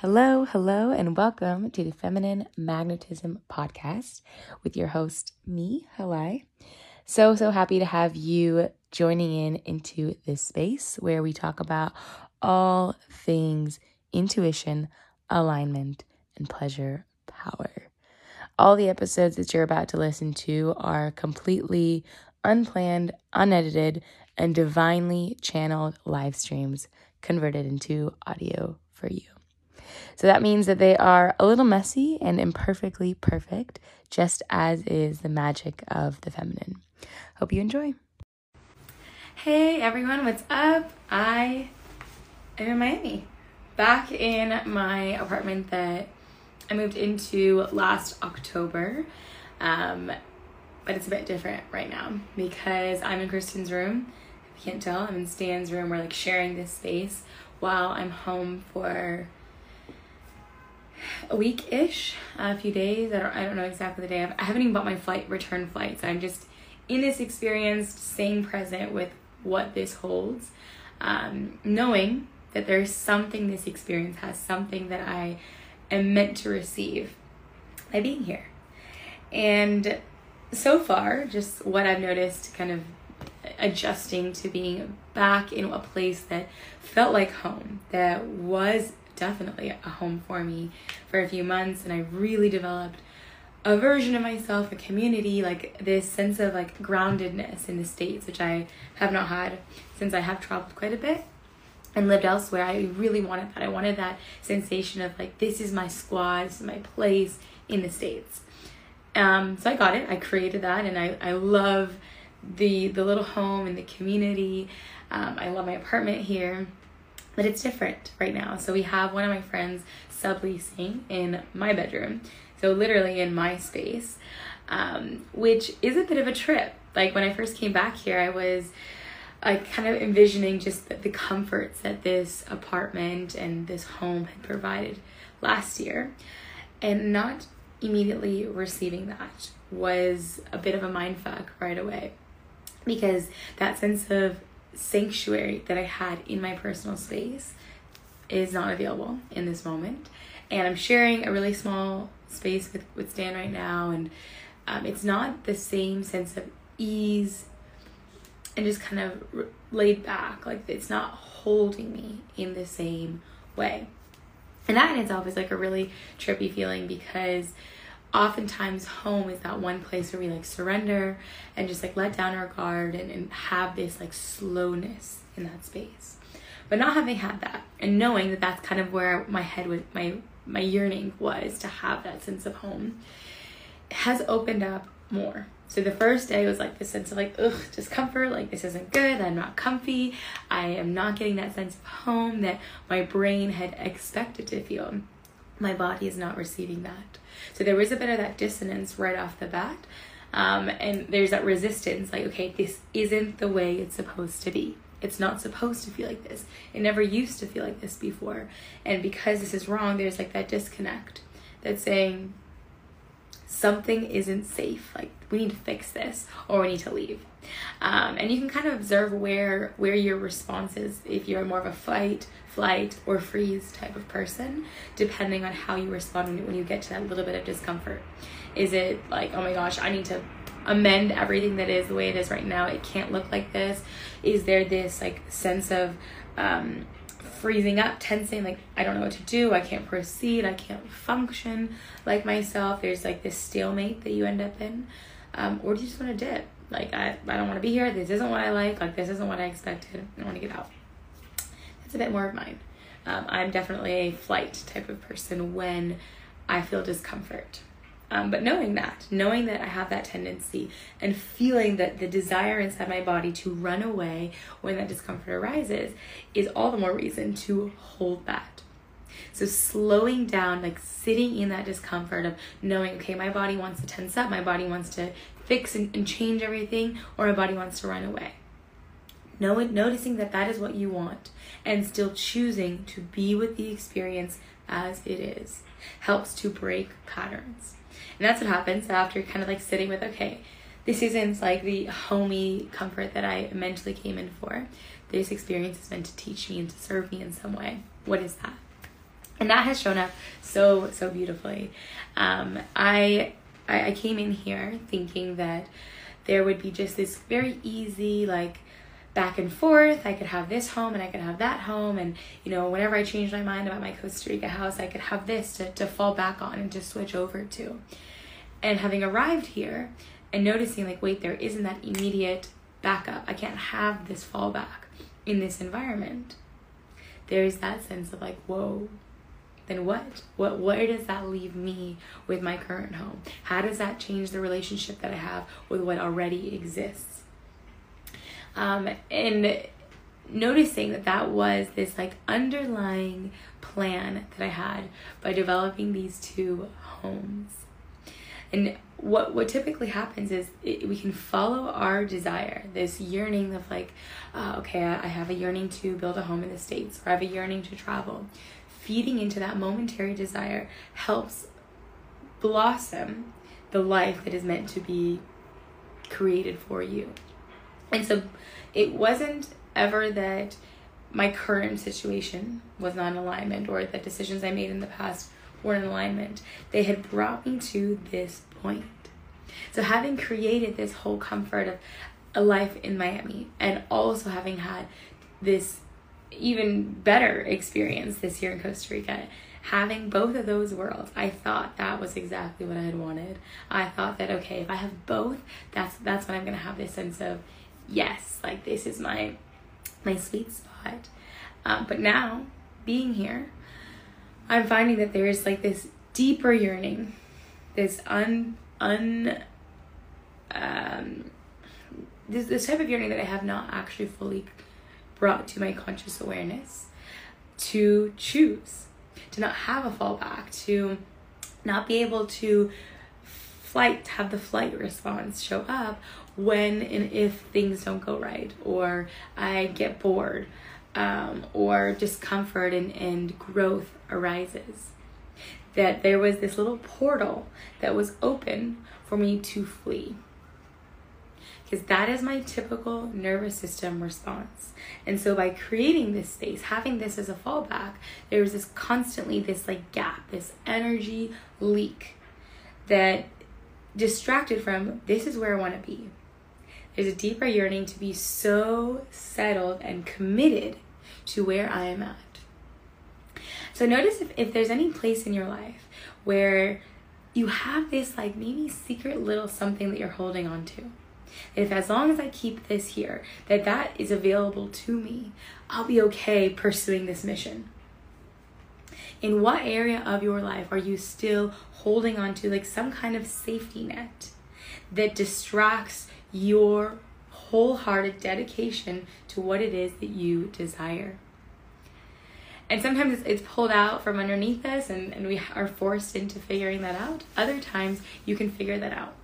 Hello, hello, and welcome to the Feminine Magnetism Podcast with your host, me, Halai. So, so happy to have you joining in into this space where we talk about all things intuition, alignment, and pleasure power. All the episodes that you're about to listen to are completely unplanned, unedited, and divinely channeled live streams converted into audio for you. So that means that they are a little messy and imperfectly perfect, just as is the magic of the feminine. Hope you enjoy. Hey everyone, what's up? I am in Miami, back in my apartment that I moved into last October. Um, but it's a bit different right now because I'm in Kristen's room. If you can't tell, I'm in Stan's room. We're like sharing this space while I'm home for a week ish, a few days. I don't, I don't know exactly the day. I haven't even bought my flight, return flight, so I'm just in this experience, staying present with what this holds, um, knowing that there's something this experience has, something that I am meant to receive by being here. And so far, just what I've noticed kind of adjusting to being back in a place that felt like home, that was definitely a home for me for a few months and I really developed a version of myself, a community, like this sense of like groundedness in the States, which I have not had since I have traveled quite a bit and lived elsewhere. I really wanted that. I wanted that sensation of like, this is my squad, this is my place in the States. Um, so I got it. I created that and I, I love the the little home and the community. Um, I love my apartment here but it's different right now. So we have one of my friends subleasing in my bedroom, so literally in my space, um, which is a bit of a trip. Like when I first came back here, I was like kind of envisioning just the, the comforts that this apartment and this home had provided last year, and not immediately receiving that was a bit of a mindfuck right away because that sense of sanctuary that I had in my personal space is not available in this moment. And I'm sharing a really small space with, with Stan right now, and um, it's not the same sense of ease and just kind of laid back. Like it's not holding me in the same way. And that in itself is like a really trippy feeling because oftentimes home is that one place where we like surrender and just like let down our guard and, and have this like slowness in that space. But not having had that and knowing that that's kind of where my head was my my yearning was to have that sense of home has opened up more. So the first day was like this sense of like ugh discomfort like this isn't good i'm not comfy i am not getting that sense of home that my brain had expected to feel my body is not receiving that so there was a bit of that dissonance right off the bat. Um, and there's that resistance like, okay, this isn't the way it's supposed to be. It's not supposed to feel like this. It never used to feel like this before. And because this is wrong, there's like that disconnect that's saying something isn't safe. Like we need to fix this or we need to leave. Um, and you can kind of observe where where your response is if you're more of a fight flight or freeze type of person depending on how you respond when you get to that little bit of discomfort is it like oh my gosh i need to amend everything that is the way it is right now it can't look like this is there this like sense of um, freezing up tensing like i don't know what to do. I can't proceed. I can't function like myself. There's like this stalemate that you end up in. Um, or do you just want to dip? Like I, I don't want to be here. This isn't what i like. Like this isn't what i expected. I want to get out. That's a bit more of mine. Um, i'm definitely a flight type of person when i feel discomfort um, but knowing that knowing that i have that tendency and feeling that the desire inside my body to run away when that discomfort arises is all the more reason to hold that so slowing down, like sitting in that discomfort of knowing, okay, my body wants to tense up, my body wants to fix and, and change everything, or my body wants to run away. Knowing, noticing that that is what you want, and still choosing to be with the experience as it is helps to break patterns. And that's what happens after kind of like sitting with, okay, this isn't like the homey comfort that I mentally came in for. This experience is meant to teach me and to serve me in some way. What is that? and that has shown up so so beautifully um, I, I i came in here thinking that there would be just this very easy like back and forth i could have this home and i could have that home and you know whenever i changed my mind about my costa rica house i could have this to, to fall back on and to switch over to and having arrived here and noticing like wait there isn't that immediate backup i can't have this fallback in this environment there's that sense of like whoa then what? What where does that leave me with my current home? How does that change the relationship that I have with what already exists? Um, and noticing that that was this like underlying plan that I had by developing these two homes. And what what typically happens is it, we can follow our desire, this yearning of like, uh, okay, I, I have a yearning to build a home in the states, or I have a yearning to travel feeding into that momentary desire helps blossom the life that is meant to be created for you. And so it wasn't ever that my current situation was not in alignment or the decisions I made in the past were in alignment. They had brought me to this point. So having created this whole comfort of a life in Miami and also having had this even better experience this year in Costa Rica. Having both of those worlds, I thought that was exactly what I had wanted. I thought that okay, if I have both, that's that's when I'm gonna have this sense of yes, like this is my my sweet spot. Um, but now, being here, I'm finding that there is like this deeper yearning, this un un um, this this type of yearning that I have not actually fully brought to my conscious awareness to choose, to not have a fallback, to not be able to flight, to have the flight response show up when and if things don't go right, or I get bored, um, or discomfort and, and growth arises. That there was this little portal that was open for me to flee because that is my typical nervous system response. And so by creating this space, having this as a fallback, there was this constantly this like gap, this energy leak that distracted from this is where I want to be. There's a deeper yearning to be so settled and committed to where I am at. So notice if, if there's any place in your life where you have this like maybe secret little something that you're holding on to if as long as I keep this here, that that is available to me, I'll be okay pursuing this mission. In what area of your life are you still holding on to like some kind of safety net that distracts your wholehearted dedication to what it is that you desire? And sometimes it's, it's pulled out from underneath us and, and we are forced into figuring that out. Other times you can figure that out.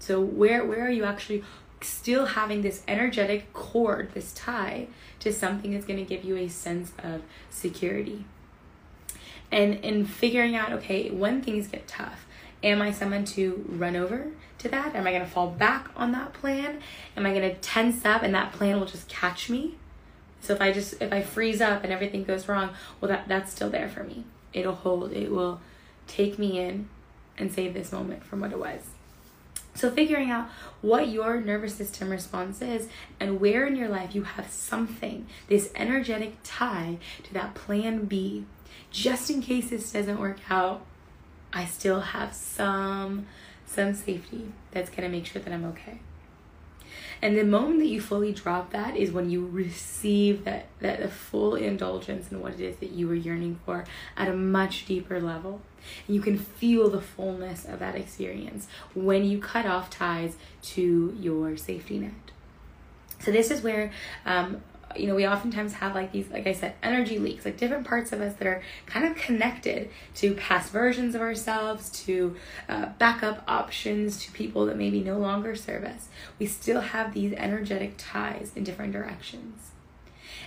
So where where are you actually still having this energetic cord, this tie to something that's going to give you a sense of security. And in figuring out, okay, when things get tough, am I someone to run over to that? Am I going to fall back on that plan? Am I going to tense up and that plan will just catch me? So if I just if I freeze up and everything goes wrong, well that that's still there for me. It'll hold. It will take me in and save this moment from what it was. So, figuring out what your nervous system response is and where in your life you have something, this energetic tie to that plan B, just in case this doesn't work out, I still have some some safety that's going to make sure that I'm okay. And the moment that you fully drop that is when you receive that that the full indulgence in what it is that you were yearning for at a much deeper level. And you can feel the fullness of that experience when you cut off ties to your safety net. So this is where um, you know, we oftentimes have like these, like I said, energy leaks, like different parts of us that are kind of connected to past versions of ourselves, to uh, backup options, to people that maybe no longer serve us. We still have these energetic ties in different directions.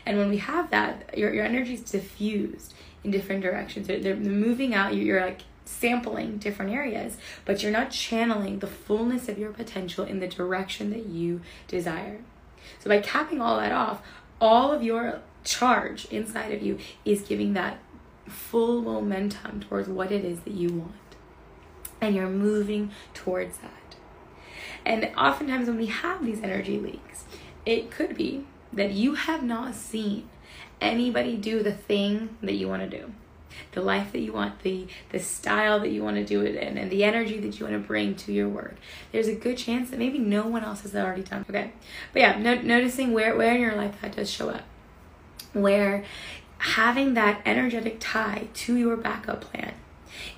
And when we have that, your, your energy is diffused in different directions. They're, they're moving out, you're, you're like sampling different areas, but you're not channeling the fullness of your potential in the direction that you desire. So by capping all that off, all of your charge inside of you is giving that full momentum towards what it is that you want. And you're moving towards that. And oftentimes, when we have these energy leaks, it could be that you have not seen anybody do the thing that you want to do the life that you want, the the style that you want to do it in, and the energy that you want to bring to your work. There's a good chance that maybe no one else has already done. Okay, but yeah, no, noticing where where in your life that does show up, where having that energetic tie to your backup plan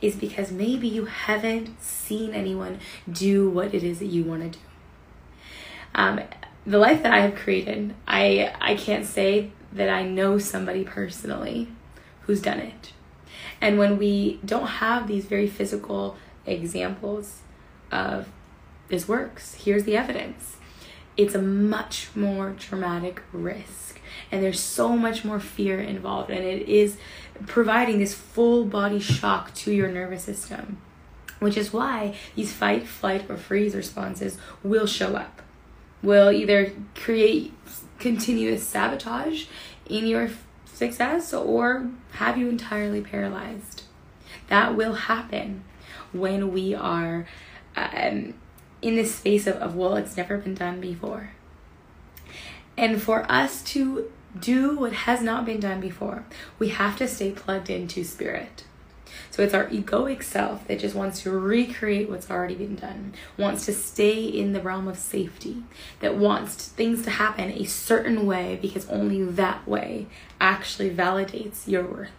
is because maybe you haven't seen anyone do what it is that you want to do. Um, the life that I have created, I I can't say that I know somebody personally who's done it. And when we don't have these very physical examples of this works, here's the evidence. It's a much more dramatic risk. And there's so much more fear involved. And it is providing this full body shock to your nervous system, which is why these fight, flight, or freeze responses will show up. Will either create continuous sabotage in your success or have you entirely paralyzed. That will happen when we are um, in this space of, of, well, it's never been done before. And for us to do what has not been done before, we have to stay plugged into spirit. So it's our egoic self that just wants to recreate what's already been done, wants to stay in the realm of safety, that wants things to happen a certain way because only that way actually validates your worth.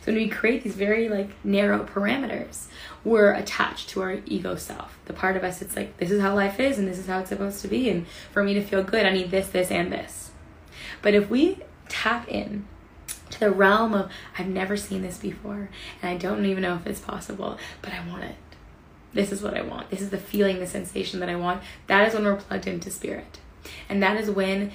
So when we create these very like narrow parameters, we're attached to our ego self. The part of us it's like this is how life is and this is how it's supposed to be and for me to feel good I need this this and this. But if we tap in to the realm of I've never seen this before and I don't even know if it's possible, but I want it. This is what I want. This is the feeling, the sensation that I want. That is when we're plugged into spirit. And that is when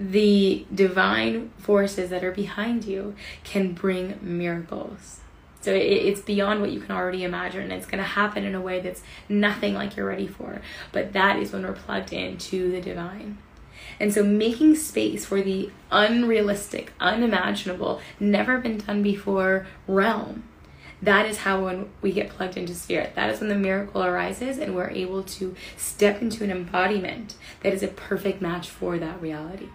the divine forces that are behind you can bring miracles. So it, it's beyond what you can already imagine. It's going to happen in a way that's nothing like you're ready for. But that is when we're plugged into the divine. And so making space for the unrealistic, unimaginable, never been done before realm. That is how when we get plugged into spirit, that is when the miracle arises and we're able to step into an embodiment that is a perfect match for that reality.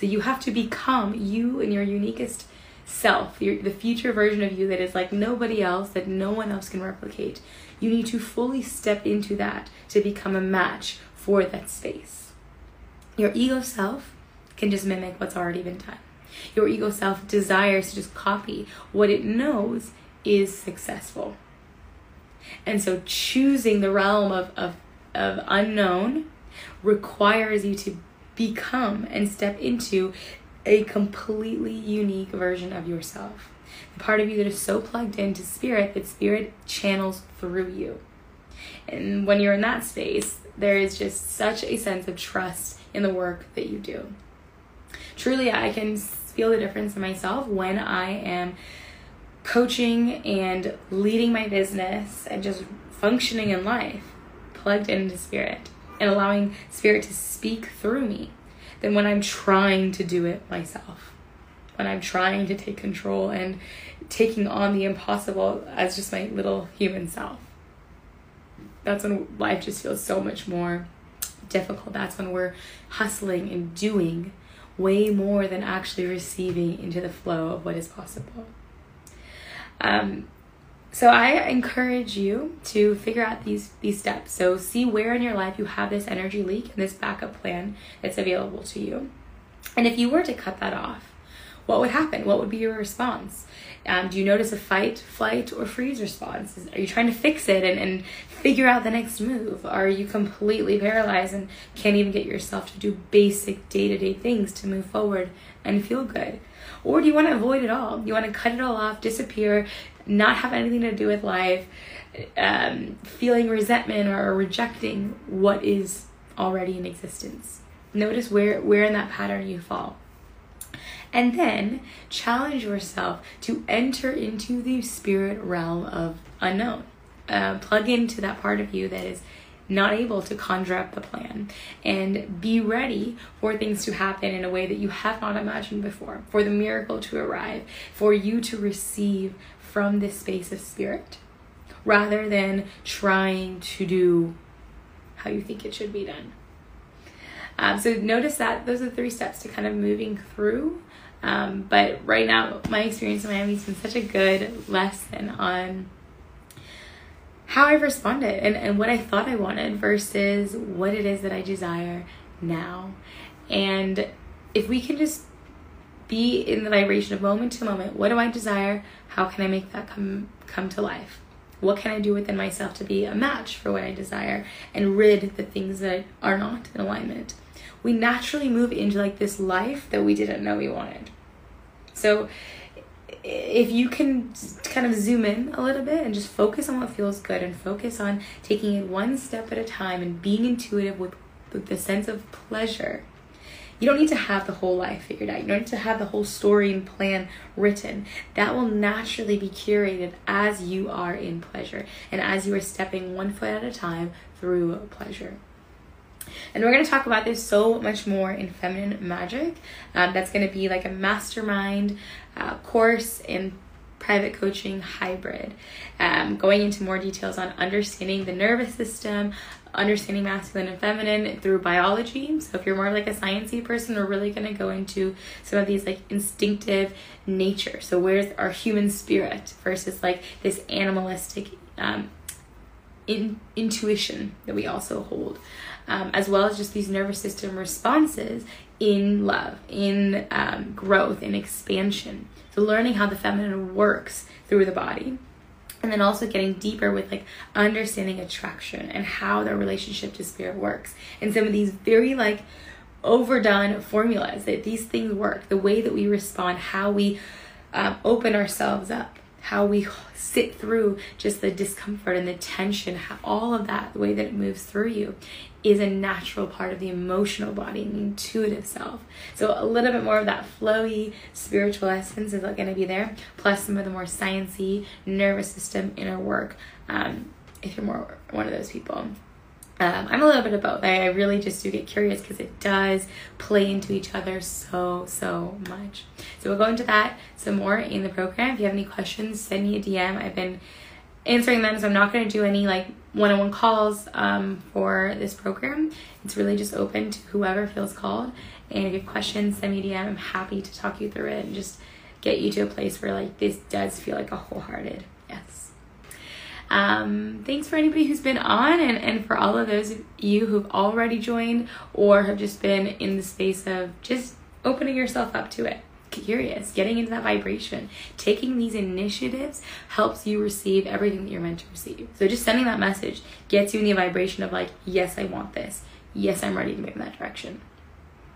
So you have to become you in your uniquest self, your, the future version of you that is like nobody else, that no one else can replicate. You need to fully step into that to become a match for that space. Your ego self can just mimic what's already been done. Your ego self desires to just copy what it knows is successful. And so choosing the realm of, of, of unknown requires you to become and step into a completely unique version of yourself. The part of you that is so plugged into spirit that spirit channels through you. And when you're in that space, there is just such a sense of trust in the work that you do. Truly, I can feel the difference in myself when I am coaching and leading my business and just functioning in life, plugged into spirit and allowing spirit to speak through me than when I'm trying to do it myself. When I'm trying to take control and taking on the impossible as just my little human self. That's when life just feels so much more difficult. That's when we're hustling and doing way more than actually receiving into the flow of what is possible. Um, so I encourage you to figure out these these steps. So see where in your life you have this energy leak and this backup plan that's available to you. And if you were to cut that off, what would happen? What would be your response? Um, do you notice a fight, flight, or freeze response? Are you trying to fix it and, and figure out the next move? Are you completely paralyzed and can't even get yourself to do basic day to day things to move forward and feel good? Or do you want to avoid it all? You want to cut it all off, disappear, not have anything to do with life, um, feeling resentment or rejecting what is already in existence? Notice where, where in that pattern you fall. And then challenge yourself to enter into the spirit realm of unknown. Uh, plug into that part of you that is not able to conjure up the plan and be ready for things to happen in a way that you have not imagined before, for the miracle to arrive, for you to receive from this space of spirit rather than trying to do how you think it should be done. Um, so notice that those are the three steps to kind of moving through. Um, but right now, my experience in Miami has been such a good lesson on how I've responded and, and what I thought I wanted versus what it is that I desire now. And if we can just be in the vibration of moment to moment, what do I desire? How can I make that come come to life? What can I do within myself to be a match for what I desire and rid the things that are not in alignment? We naturally move into like this life that we didn't know we wanted. So if you can kind of zoom in a little bit and just focus on what feels good and focus on taking it one step at a time and being intuitive with, with the sense of pleasure you don't need to have the whole life figured out. You don't need to have the whole story and plan written. That will naturally be curated as you are in pleasure and as you are stepping one foot at a time through pleasure. And we're going to talk about this so much more in Feminine Magic. Um, that's going to be like a mastermind uh, course in private coaching hybrid, um, going into more details on understanding the nervous system, understanding masculine and feminine through biology. So if you're more like a sciencey person, we're really going to go into some of these like instinctive nature. So where's our human spirit versus like this animalistic um, in, intuition that we also hold, um, as well as just these nervous system responses in love, in um, growth, in expansion. So learning how the feminine works through the body and then also getting deeper with like understanding attraction and how the relationship to spirit works and some of these very like overdone formulas that these things work the way that we respond how we um, open ourselves up how we sit through just the discomfort and the tension all of that the way that it moves through you is a natural part of the emotional body and the intuitive self. So a little bit more of that flowy spiritual essence is going to be there, plus some of the more sciencey nervous system inner work. Um, if you're more one of those people. Um, I'm a little bit of both. I, really just do get curious because it does play into each other so, so much. So we'll go into that some more in the program. If you have any questions, send me a DM. I've been answering them, so I'm not going to do any like one on one calls um, for this program. It's really just open to whoever feels called. And if you have questions, send me a DM. I'm happy to talk you through it and just get you to a place where like this does feel like a wholehearted. Um, thanks for anybody who's been on and, and for all of those of you who've already joined or have just been in the space of just opening yourself up to it curious, getting into that vibration. Taking these initiatives helps you receive everything that you're meant to receive. So just sending that message gets you in the vibration of like, yes, I want this. Yes, I'm ready to move in that direction.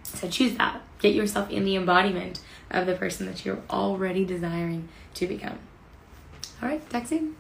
So choose that. Get yourself in the embodiment of the person that you're already desiring to become. All right, talk soon.